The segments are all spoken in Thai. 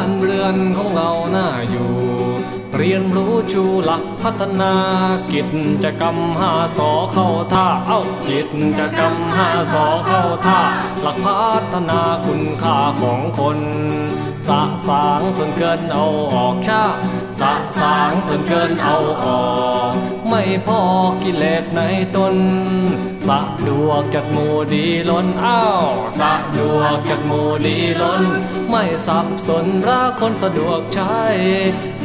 านเรือนของเราน่าอยู่ เรียนรู้ชูหลักพัฒนากิจกรรมหาสอเข้าท่าเอ้ากิจกรรมหาสอเข้าท่า หลักพัฒนาคุณค่าของคน สะสางส่วนเกินเอาออกชาสะสางส่วนเกินเอาออก ไม่พอกิเลสในตน สะดวกจัดหมูดีล้นอ้าวสะดวกจัดหมูดีล้น ไม่สับสนรักคนสะดวกใช้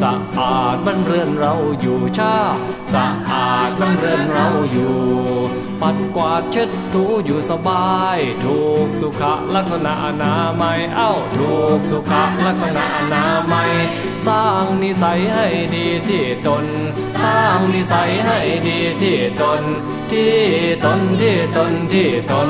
สะอาดบ้านเรือนเราอยู่ชาสะอาดบ้านเรือนเราอยู่ ปัดกวาดเช็ดถูอยู่สบาย ถูกสุขลักษณะอนามัยเอ้าถูกสุขลักษณะอนามัย สร้างนิสัยให้ดีที่ตน สร้างนิสัยให้ดีที่ตน ที่ตนที่ตนที่ตน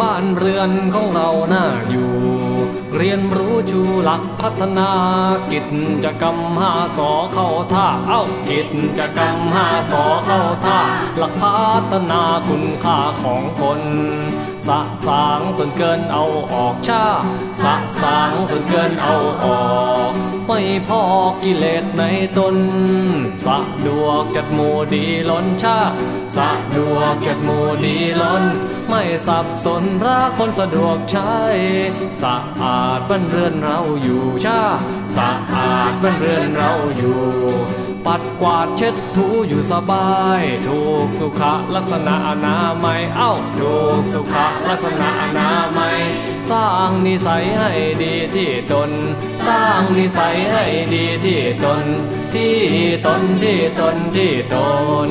บ้านเรือนของเราน่าอยู่ เรียนรู้ชูหลักพัฒนากิจกรรมห้าสอเข้าท่าเอ้ากิจกรรมห้าสอเข้าท่า หลักพัฒนาคุณค่าของคน สะสางส่วนเกินเอาออกชาสะสางส่วนเกินเอาออกไม่พอกิเลสในตน สะดวกจัดหมู่ดีล้นชาสะดวกจัดหมู่ดีล้น ไม่สับสนรักคนสะดวกใช้สะอาดบ้านเรือนเราอยู่ชาสะอาดบ้านเรือนเราอยู่ ปัดกวาดเช็ดถูอยู่สบาย ถูกสุขลักษณะอนามัย เอ้า ถูกสุขลักษณะอนามัย สร้างนิสัยให้ดีที่ตน สร้างนิสัยให้ดีที่ตน ที่ตนที่ตนที่ตน